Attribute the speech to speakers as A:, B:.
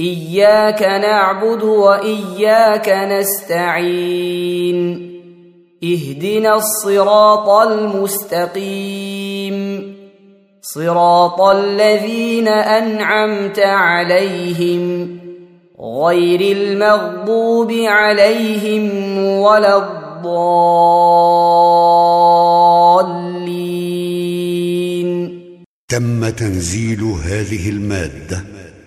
A: إياك نعبد وإياك نستعين. اهدنا الصراط المستقيم. صراط الذين أنعمت عليهم. غير المغضوب عليهم ولا الضالين.
B: تم تنزيل هذه المادة